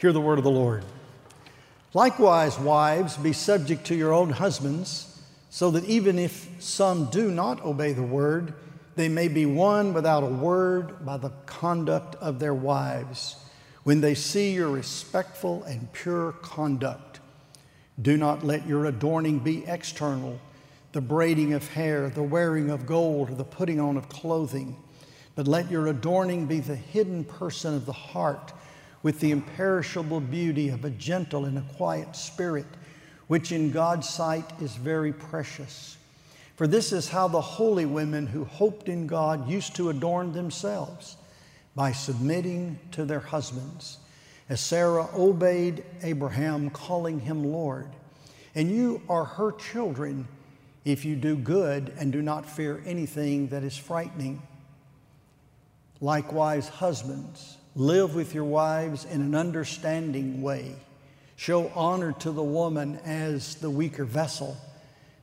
Hear the word of the Lord. Likewise, wives, be subject to your own husbands, so that even if some do not obey the word, they may be won without a word by the conduct of their wives, when they see your respectful and pure conduct. Do not let your adorning be external, the braiding of hair, the wearing of gold, or the putting on of clothing, but let your adorning be the hidden person of the heart with the imperishable beauty of a gentle and a quiet spirit, which in God's sight is very precious. For this is how the holy women who hoped in God used to adorn themselves by submitting to their husbands, as Sarah obeyed Abraham, calling him Lord. And you are her children if you do good and do not fear anything that is frightening. Likewise, husbands, Live with your wives in an understanding way. Show honor to the woman as the weaker vessel,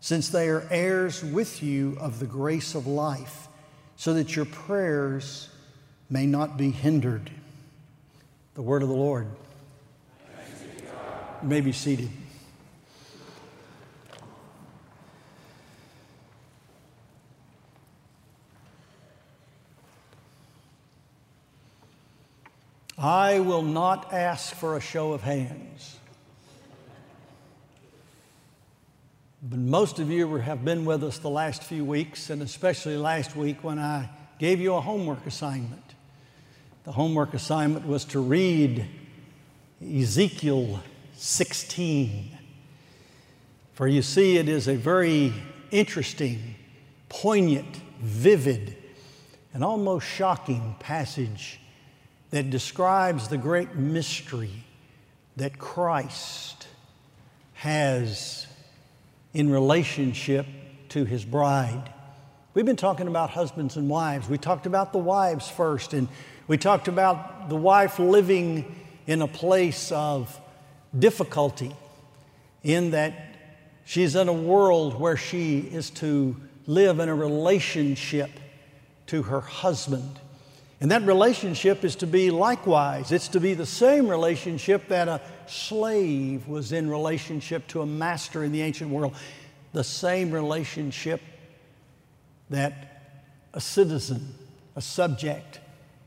since they are heirs with you of the grace of life, so that your prayers may not be hindered. The word of the Lord. You may be seated. I will not ask for a show of hands. But most of you have been with us the last few weeks, and especially last week when I gave you a homework assignment. The homework assignment was to read Ezekiel 16. For you see, it is a very interesting, poignant, vivid, and almost shocking passage that describes the great mystery that Christ has in relationship to his bride. We've been talking about husbands and wives. We talked about the wives first, and we talked about the wife living in a place of difficulty, in that she's in a world where she is to live in a relationship to her husband. And that relationship is to be likewise. It's to be the same relationship that a slave was in relationship to a master in the ancient world. The same relationship that a citizen, a subject,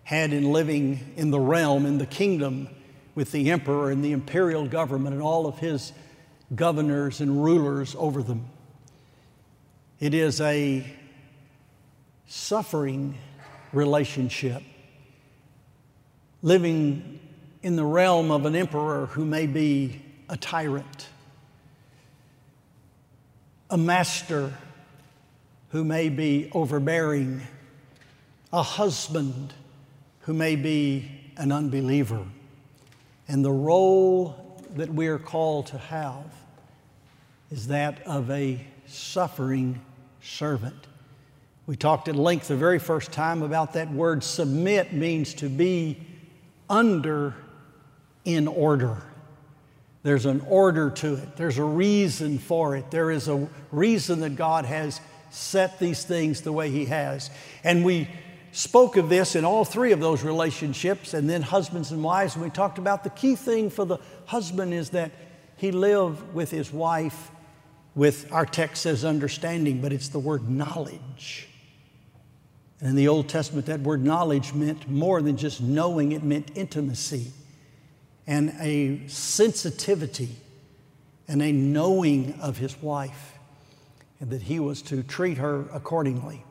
had in living in the realm, in the kingdom, with the emperor and the imperial government and all of his governors and rulers over them. It is a suffering relationship, living in the realm of an emperor who may be a tyrant, a master who may be overbearing, a husband who may be an unbeliever. And the role that we are called to have is that of a suffering servant. We talked at length the very first time about that word submit means to be under in order. There's an order to it, there's a reason for it. There is a reason that God has set these things the way He has. And we spoke of this in all three of those relationships, and then husbands and wives. And we talked about the key thing for the husband is that he live with his wife with our text says understanding, but it's the word knowledge. And in the Old Testament, that word knowledge meant more than just knowing, it meant intimacy and a sensitivity and a knowing of his wife, and that he was to treat her accordingly.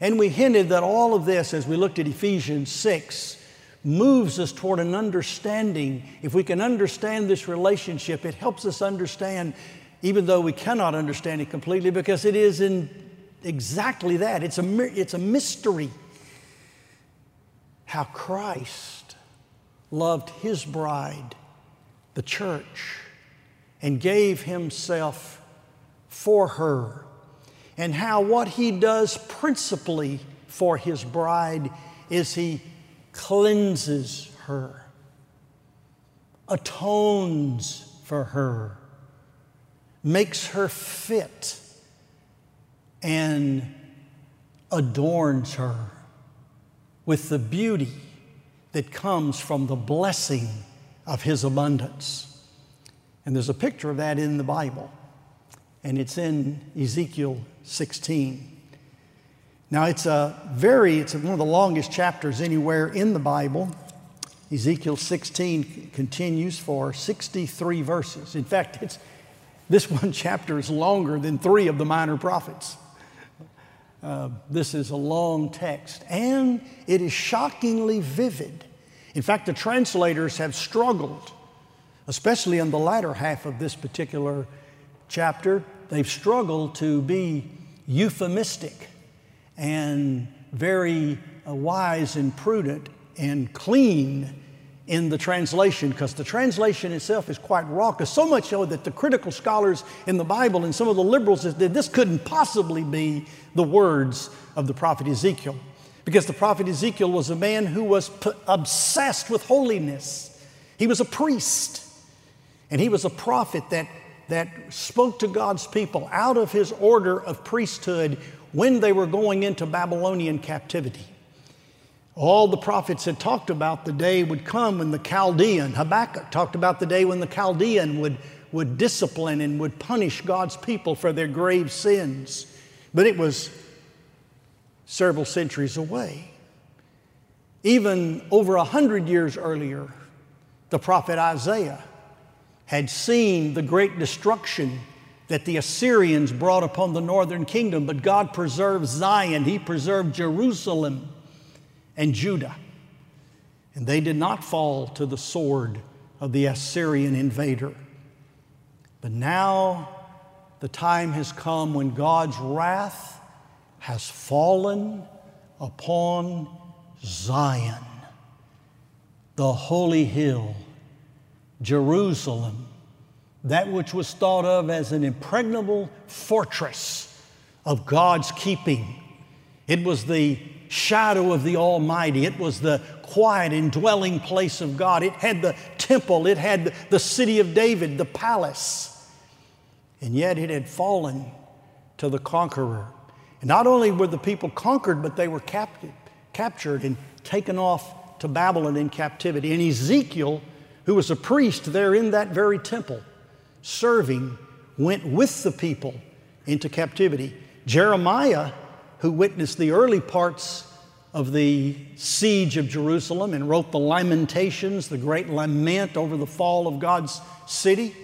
And we hinted that all of this, as we looked at Ephesians 6, moves us toward an understanding. If we can understand this relationship, it helps us understand, even though we cannot understand it completely, because it is in exactly that. It's a, it's a mystery how Christ loved his bride, the church, and gave himself for her, and how what he does principally for his bride is he cleanses her, atones for her, makes her fit and adorns her with the beauty that comes from the blessing of His abundance. And there's a picture of that in the Bible, and it's in Ezekiel 16. Now, it's a very, it's one of the longest chapters anywhere in the Bible. Ezekiel 16 continues for 63 verses. In fact, it's, this one chapter is longer than three of the minor prophets. Uh, this is a long text, and it is shockingly vivid. In fact, the translators have struggled, especially in the latter half of this particular chapter. They've struggled to be euphemistic and very uh, wise and prudent and clean in the translation because the translation itself is quite raucous, so much so that the critical scholars in the Bible and some of the liberals said this couldn't possibly be the words of the prophet Ezekiel. Because the prophet Ezekiel was a man who was obsessed with holiness. He was a priest, and he was a prophet that, that spoke to God's people out of his order of priesthood when they were going into Babylonian captivity. All the prophets had talked about the day would come when the Chaldean, Habakkuk talked about the day when the Chaldean would, would discipline and would punish God's people for their grave sins. But it was several centuries away. Even over a hundred years earlier, the prophet Isaiah had seen the great destruction that the Assyrians brought upon the northern kingdom, but God preserved Zion, He preserved Jerusalem and Judah. And they did not fall to the sword of the Assyrian invader. But now the time has come when God's wrath has fallen upon Zion, the holy hill, Jerusalem, that which was thought of as an impregnable fortress of God's keeping. It was the shadow of the Almighty. It was the quiet indwelling place of God. It had the temple, it had the city of David, the palace. And yet it had fallen to the conqueror. And not only were the people conquered, but they were captive, captured and taken off to Babylon in captivity. And Ezekiel, who was a priest there in that very temple, serving, went with the people into captivity. Jeremiah who witnessed the early parts of the siege of Jerusalem and wrote the Lamentations, the great lament over the fall of God's city.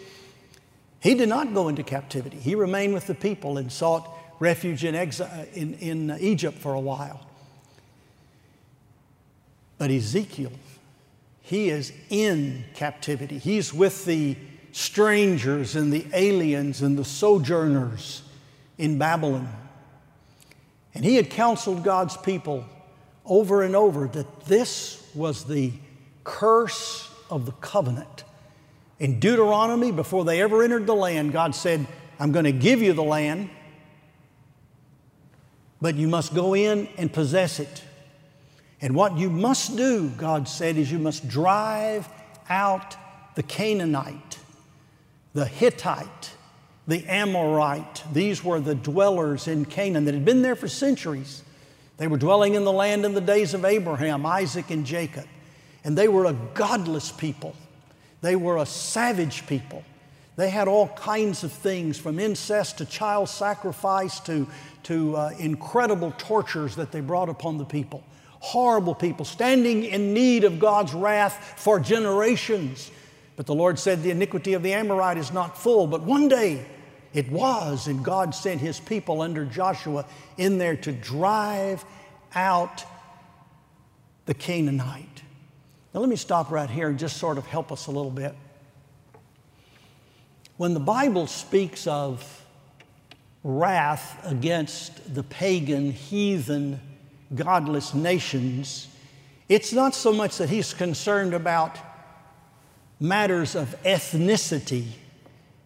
He did not go into captivity. He remained with the people and sought refuge in, in, in Egypt for a while. But Ezekiel, he is in captivity. He's with the strangers and the aliens and the sojourners in Babylon. And he had counseled God's people over and over that this was the curse of the covenant. In Deuteronomy, before they ever entered the land, God said, I'm going to give you the land, but you must go in and possess it. And what you must do, God said, is you must drive out the Canaanite, the Hittite, the Amorite. These were the dwellers in Canaan that had been there for centuries. They were dwelling in the land in the days of Abraham, Isaac, and Jacob. And they were a godless people. They were a savage people. They had all kinds of things from incest to child sacrifice to, to uh, incredible tortures that they brought upon the people. Horrible people, standing in need of God's wrath for generations. But the Lord said, The iniquity of the Amorite is not full. But one day, it was, and God sent his people under Joshua in there to drive out the Canaanite. Now, let me stop right here and just sort of help us a little bit. When the Bible speaks of wrath against the pagan, heathen, godless nations, it's not so much that he's concerned about matters of ethnicity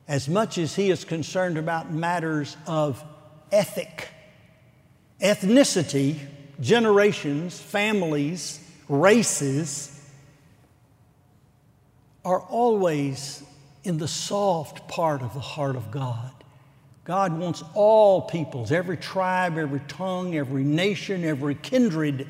as much as he is concerned about matters of ethic, ethnicity, generations, families, races are always in the soft part of the heart of God. God wants all peoples, every tribe, every tongue, every nation, every kindred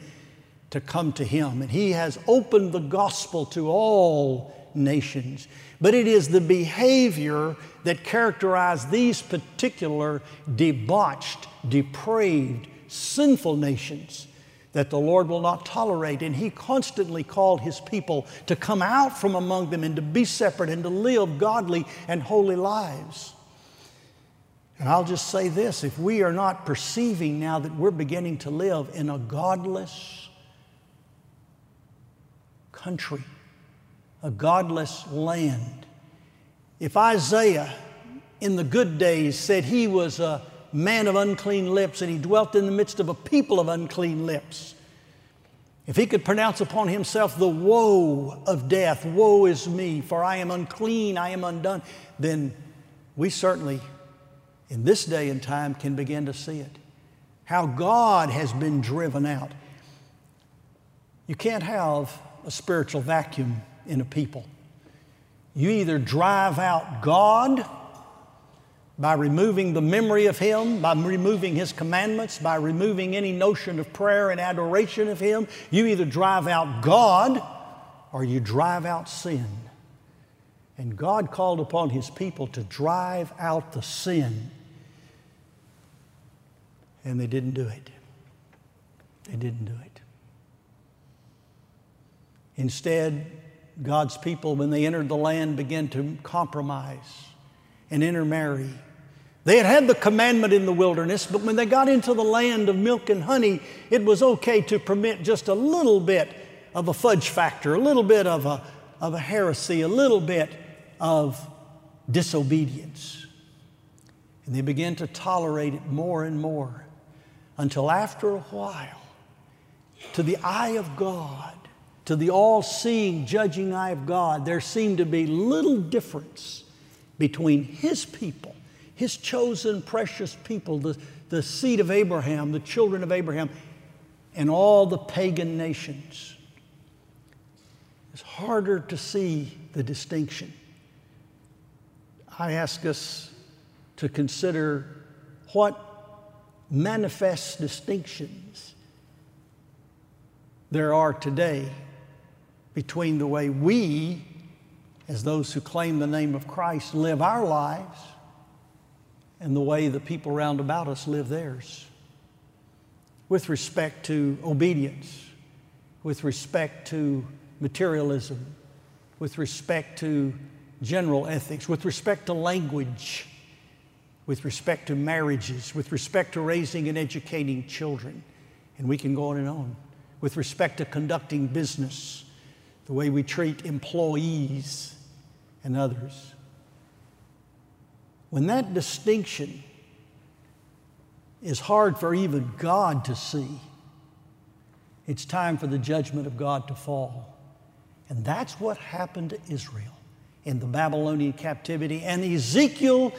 to come to Him. And He has opened the gospel to all nations. But it is the behavior that characterized these particular debauched, depraved, sinful nations that the Lord will not tolerate. And He constantly called His people to come out from among them and to be separate and to live godly and holy lives. And I'll just say this if we are not perceiving now that we're beginning to live in a godless country, a godless land, if Isaiah in the good days said he was a man of unclean lips and he dwelt in the midst of a people of unclean lips, if he could pronounce upon himself the woe of death, woe is me, for I am unclean, I am undone, then we certainly in this day and time can begin to see it. How God has been driven out. You can't have a spiritual vacuum in a people. You either drive out God by removing the memory of Him, by removing His commandments, by removing any notion of prayer and adoration of Him. You either drive out God or you drive out sin. And God called upon His people to drive out the sin and they didn't do it. They didn't do it. Instead, God's people, when they entered the land, began to compromise and intermarry. They had had the commandment in the wilderness, but when they got into the land of milk and honey, it was okay to permit just a little bit of a fudge factor, a little bit of a, of a heresy, a little bit of disobedience. And they began to tolerate it more and more until after a while, to the eye of God, to the all seeing, judging eye of God, there seemed to be little difference between His people, His chosen, precious people, the, the seed of Abraham, the children of Abraham, and all the pagan nations. It's harder to see the distinction. I ask us to consider what manifest distinctions there are today between the way we, as those who claim the name of Christ, live our lives and the way the people round about us live theirs. With respect to obedience, with respect to materialism, with respect to general ethics, with respect to language, with respect to marriages, with respect to raising and educating children, and we can go on and on. With respect to conducting business, the way we treat employees and others. When that distinction is hard for even God to see, it's time for the judgment of God to fall. And that's what happened to Israel in the Babylonian captivity. And Ezekiel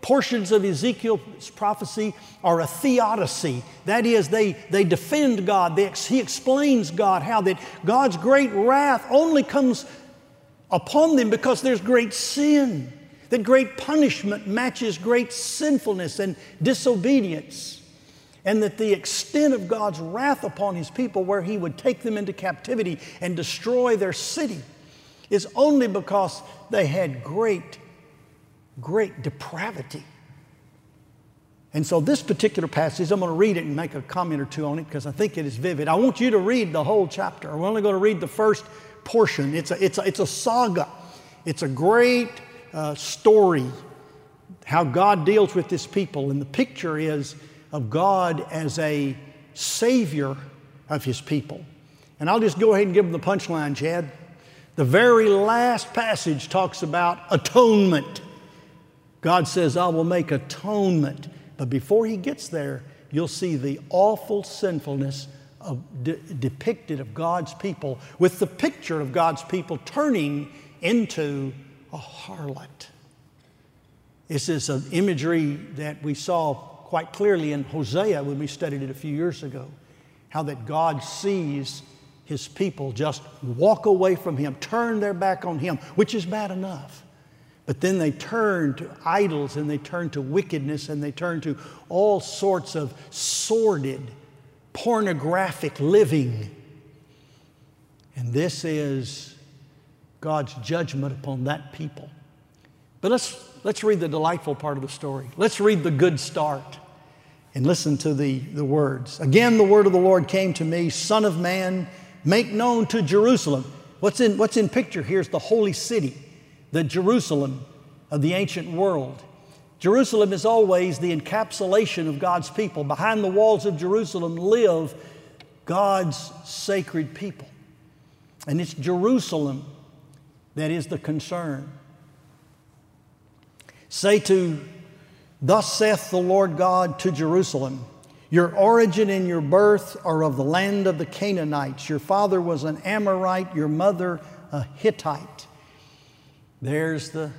portions of Ezekiel's prophecy are a theodicy. That is, they, they defend God. They, he explains God, how that God's great wrath only comes upon them because there's great sin, that great punishment matches great sinfulness and disobedience, and that the extent of God's wrath upon His people, where He would take them into captivity and destroy their city, is only because they had great great depravity. And so, this particular passage, I'm going to read it and make a comment or two on it because I think it is vivid. I want you to read the whole chapter. We're only going to read the first portion. It's a, it's a, it's a saga, it's a great uh, story how God deals with this people. And the picture is of God as a savior of his people. And I'll just go ahead and give them the punchline, Chad. The very last passage talks about atonement. God says, I will make atonement. But before he gets there, you'll see the awful sinfulness of, de- depicted of God's people with the picture of God's people turning into a harlot. This is an imagery that we saw quite clearly in Hosea when we studied it a few years ago. How that God sees his people just walk away from him, turn their back on him, which is bad enough. But then they turn to idols and they turn to wickedness and they turn to all sorts of sordid, pornographic living. And this is God's judgment upon that people. But let's, let's read the delightful part of the story. Let's read the good start and listen to the, the words. Again, the word of the Lord came to me Son of man, make known to Jerusalem. What's in, what's in picture here is the holy city, the Jerusalem of the ancient world. Jerusalem is always the encapsulation of God's people. Behind the walls of Jerusalem live God's sacred people. And it's Jerusalem that is the concern. Say to, Thus saith the Lord God to Jerusalem, Your origin and your birth are of the land of the Canaanites. Your father was an Amorite, your mother a Hittite. There's the,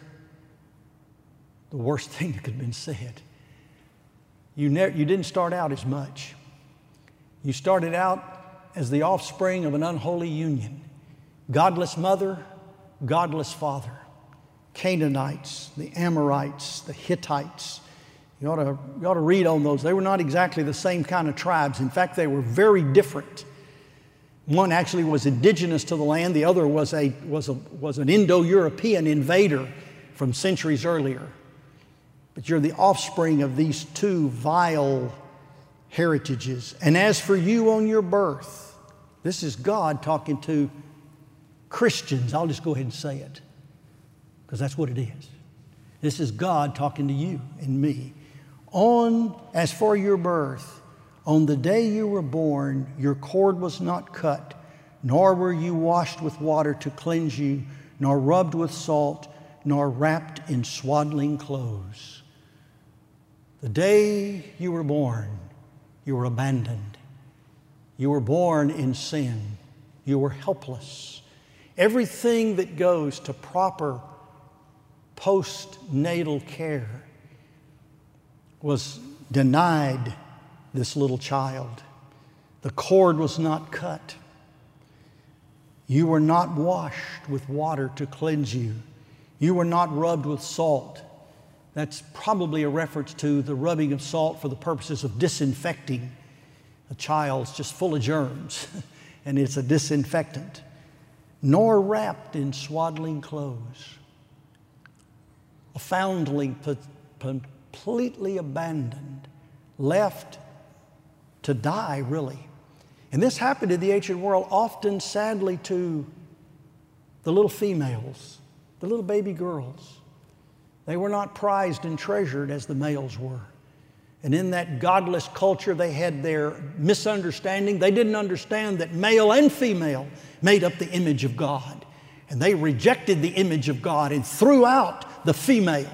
the worst thing that could have been said. You, ne- you didn't start out as much. You started out as the offspring of an unholy union. Godless mother, godless father. Canaanites, the Amorites, the Hittites. You ought, to, you ought to read on those. They were not exactly the same kind of tribes. In fact, they were very different. One actually was indigenous to the land, the other was, a, was, a, was an Indo European invader from centuries earlier. But you're the offspring of these two vile heritages. And as for you on your birth, this is God talking to Christians. I'll just go ahead and say it because that's what it is. This is God talking to you and me. On, as for your birth, on the day you were born, your cord was not cut, nor were you washed with water to cleanse you, nor rubbed with salt, nor wrapped in swaddling clothes. The day you were born, you were abandoned. You were born in sin. You were helpless. Everything that goes to proper postnatal care was denied this little child. The cord was not cut. You were not washed with water to cleanse you. You were not rubbed with salt. That's probably a reference to the rubbing of salt for the purposes of disinfecting. A child's just full of germs, and it's a disinfectant nor wrapped in swaddling clothes. A foundling completely abandoned, left to die, really. And this happened in the ancient world, often sadly to the little females, the little baby girls. They were not prized and treasured as the males were. And in that godless culture, they had their misunderstanding. They didn't understand that male and female made up the image of God. And they rejected the image of God and threw out the female.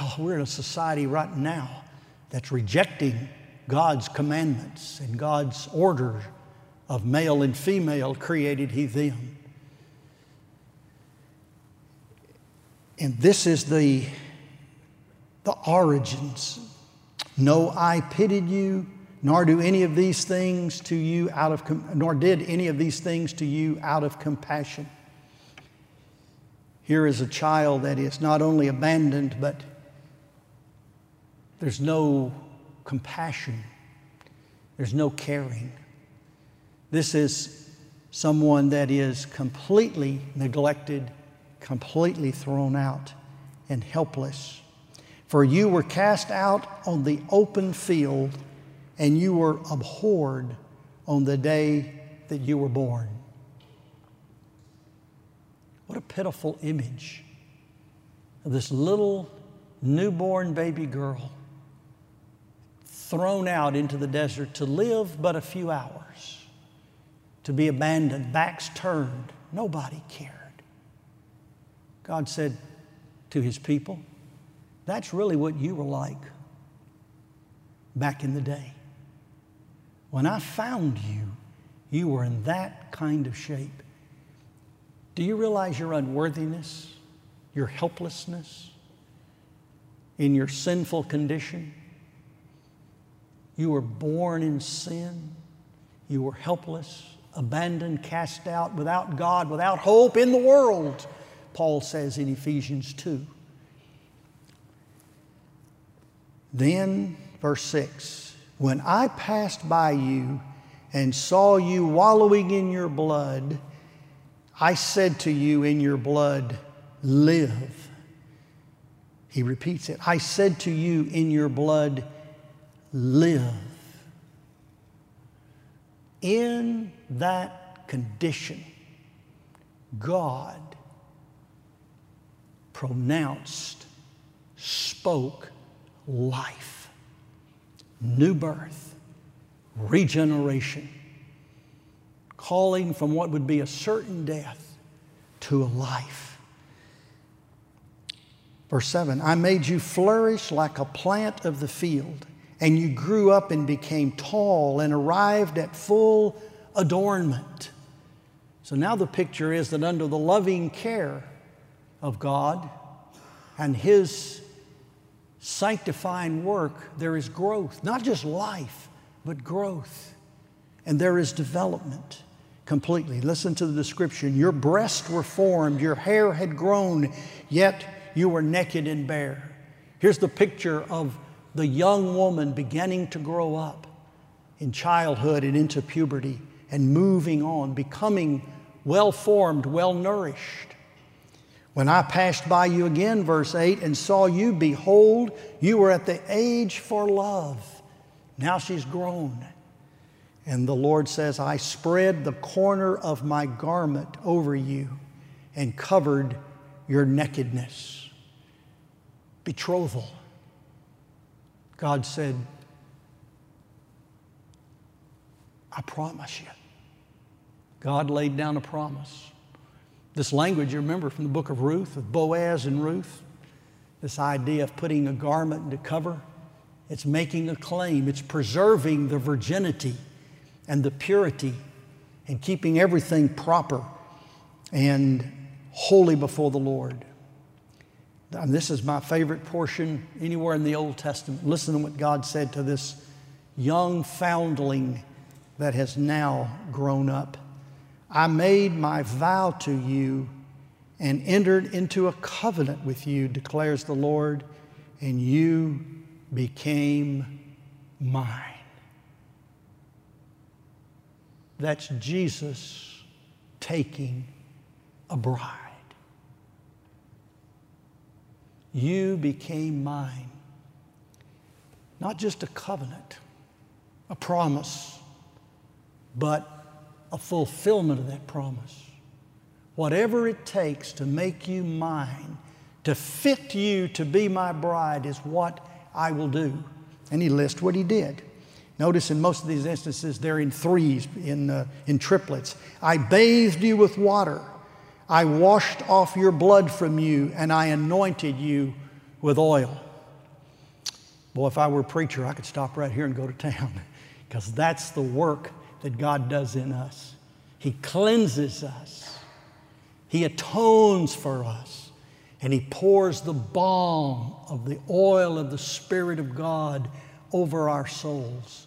Oh, we're in a society right now that's rejecting God's commandments and God's order of male and female created He them. And this is the the origins. No I pitied you, nor do any of these things to you out of nor did any of these things to you out of compassion. Here is a child that is not only abandoned, but there's no compassion. There's no caring. This is someone that is completely neglected, completely thrown out, and helpless. For you were cast out on the open field, and you were abhorred on the day that you were born. What a pitiful image of this little newborn baby girl thrown out into the desert to live but a few hours, to be abandoned, backs turned. Nobody cared. God said to his people, that's really what you were like back in the day. When I found you, you were in that kind of shape. Do you realize your unworthiness, your helplessness, in your sinful condition? You were born in sin. You were helpless, abandoned, cast out, without God, without hope in the world, Paul says in Ephesians 2. Then, verse 6 When I passed by you and saw you wallowing in your blood, I said to you in your blood, live. He repeats it. I said to you in your blood, live. In that condition, God pronounced, spoke life, new birth, regeneration, calling from what would be a certain death to a life. Verse 7 I made you flourish like a plant of the field, and you grew up and became tall and arrived at full adornment. So now the picture is that under the loving care of God and His sanctifying work, there is growth, not just life, but growth. And there is development completely. Listen to the description. Your breasts were formed, your hair had grown, yet you were naked and bare. Here's the picture of the young woman beginning to grow up in childhood and into puberty and moving on, becoming well formed, well nourished. When I passed by you again, verse 8, and saw you, behold, you were at the age for love. Now she's grown. And the Lord says, I spread the corner of my garment over you and covered your nakedness. Betrothal. God said, I promise you. God laid down a promise. This language you remember from the book of Ruth, of Boaz and Ruth, this idea of putting a garment to cover, it's making a claim, it's preserving the virginity and the purity and keeping everything proper and holy before the Lord. And this is my favorite portion anywhere in the Old Testament. Listen to what God said to this young foundling that has now grown up. I made my vow to you and entered into a covenant with you, declares the Lord, and you became mine. That's Jesus taking a bride. You became mine. Not just a covenant, a promise, but a fulfillment of that promise. Whatever it takes to make you mine, to fit you to be my bride, is what I will do. And he lists what he did. Notice in most of these instances, they're in threes, in, uh, in triplets. I bathed you with water. I washed off your blood from you, and I anointed you with oil. Well, if I were a preacher, I could stop right here and go to town because that's the work that God does in us. He cleanses us, He atones for us, and He pours the balm of the oil of the Spirit of God over our souls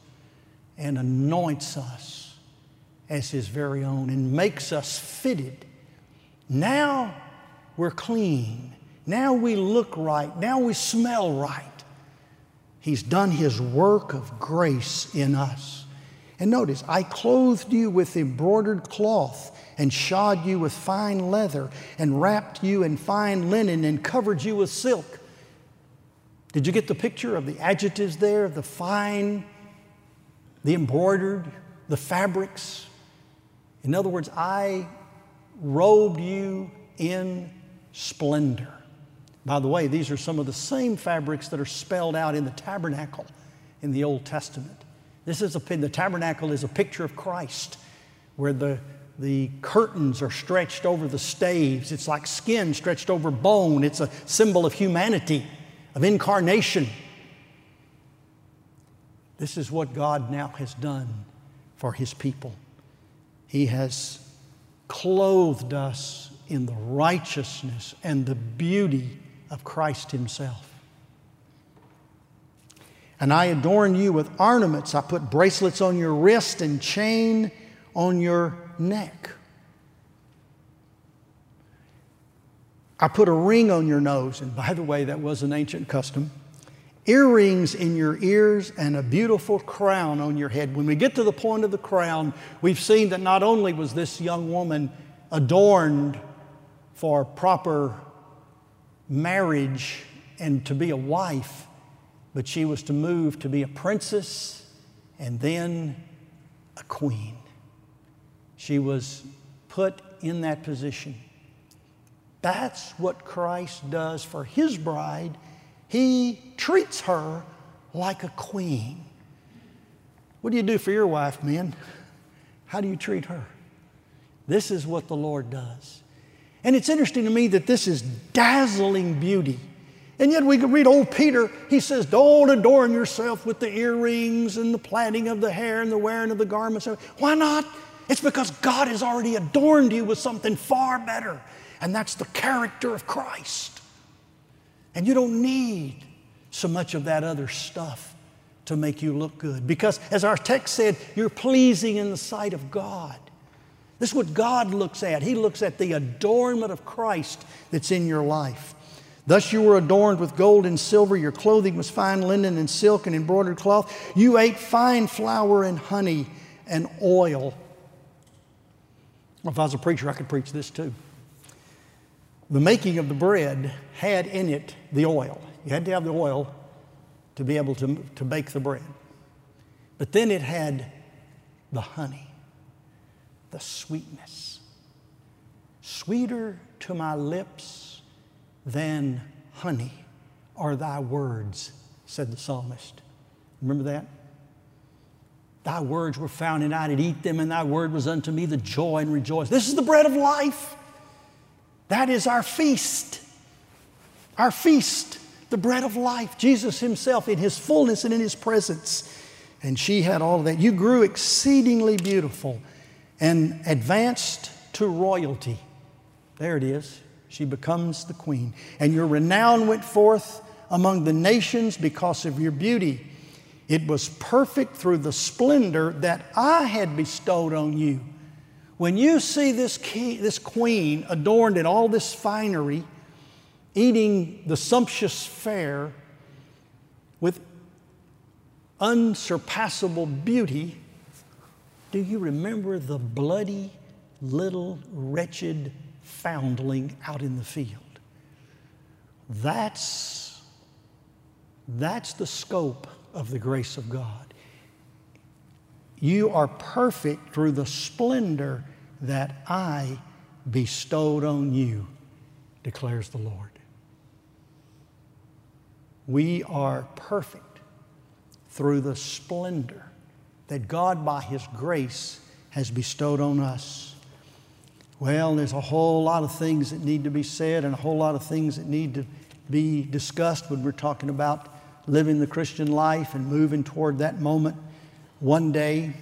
and anoints us as His very own and makes us fitted. Now we're clean. Now we look right. Now we smell right. He's done His work of grace in us. And notice, I clothed you with embroidered cloth and shod you with fine leather and wrapped you in fine linen and covered you with silk. Did you get the picture of the adjectives there, the fine, the embroidered, the fabrics? In other words, I robed you in splendor. By the way, these are some of the same fabrics that are spelled out in the tabernacle in the Old Testament. This is a, the tabernacle is a picture of Christ, where the, the curtains are stretched over the staves. It's like skin stretched over bone. It's a symbol of humanity, of incarnation. This is what God now has done for His people. He has clothed us in the righteousness and the beauty of Christ Himself. And I adorn you with ornaments. I put bracelets on your wrist and chain on your neck. I put a ring on your nose. And by the way, that was an ancient custom. Earrings in your ears and a beautiful crown on your head. When we get to the point of the crown, we've seen that not only was this young woman adorned for proper marriage and to be a wife, but she was to move to be a princess and then a queen. She was put in that position. That's what Christ does for his bride. He treats her like a queen. What do you do for your wife, men? How do you treat her? This is what the Lord does. And it's interesting to me that this is dazzling beauty. And yet we can read old Peter, he says, Don't adorn yourself with the earrings and the plaiting of the hair and the wearing of the garments. Why not? It's because God has already adorned you with something far better, and that's the character of Christ. And you don't need so much of that other stuff to make you look good. Because as our text said, you're pleasing in the sight of God. This is what God looks at. He looks at the adornment of Christ that's in your life. Thus you were adorned with gold and silver. Your clothing was fine linen and silk and embroidered cloth. You ate fine flour and honey and oil. If I was a preacher, I could preach this too. The making of the bread had in it the oil. You had to have the oil to be able to, to bake the bread. But then it had the honey the sweetness. Sweeter to my lips than honey are thy words, said the psalmist. Remember that? Thy words were found, and I did eat them, and thy word was unto me the joy and rejoice. This is the bread of life. That is our feast. Our feast, the bread of life. Jesus Himself in His fullness and in His presence. And she had all of that. You grew exceedingly beautiful and advanced to royalty. There it is. She becomes the queen. And your renown went forth among the nations because of your beauty. It was perfect through the splendor that I had bestowed on you. When you see this, key, this queen adorned in all this finery, eating the sumptuous fare with unsurpassable beauty, do you remember the bloody little wretched foundling out in the field? That's, that's the scope of the grace of God. You are perfect through the splendor that I bestowed on you, declares the Lord. We are perfect through the splendor that God, by His grace, has bestowed on us. Well, there's a whole lot of things that need to be said and a whole lot of things that need to be discussed when we're talking about living the Christian life and moving toward that moment one day.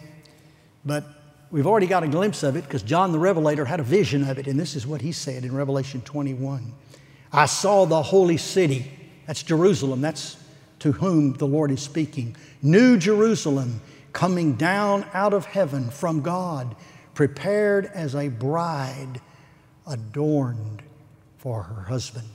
But we've already got a glimpse of it because John the Revelator had a vision of it, and this is what he said in Revelation 21 I saw the holy city, that's Jerusalem, that's to whom the Lord is speaking, New Jerusalem coming down out of heaven from God, prepared as a bride adorned for her husband.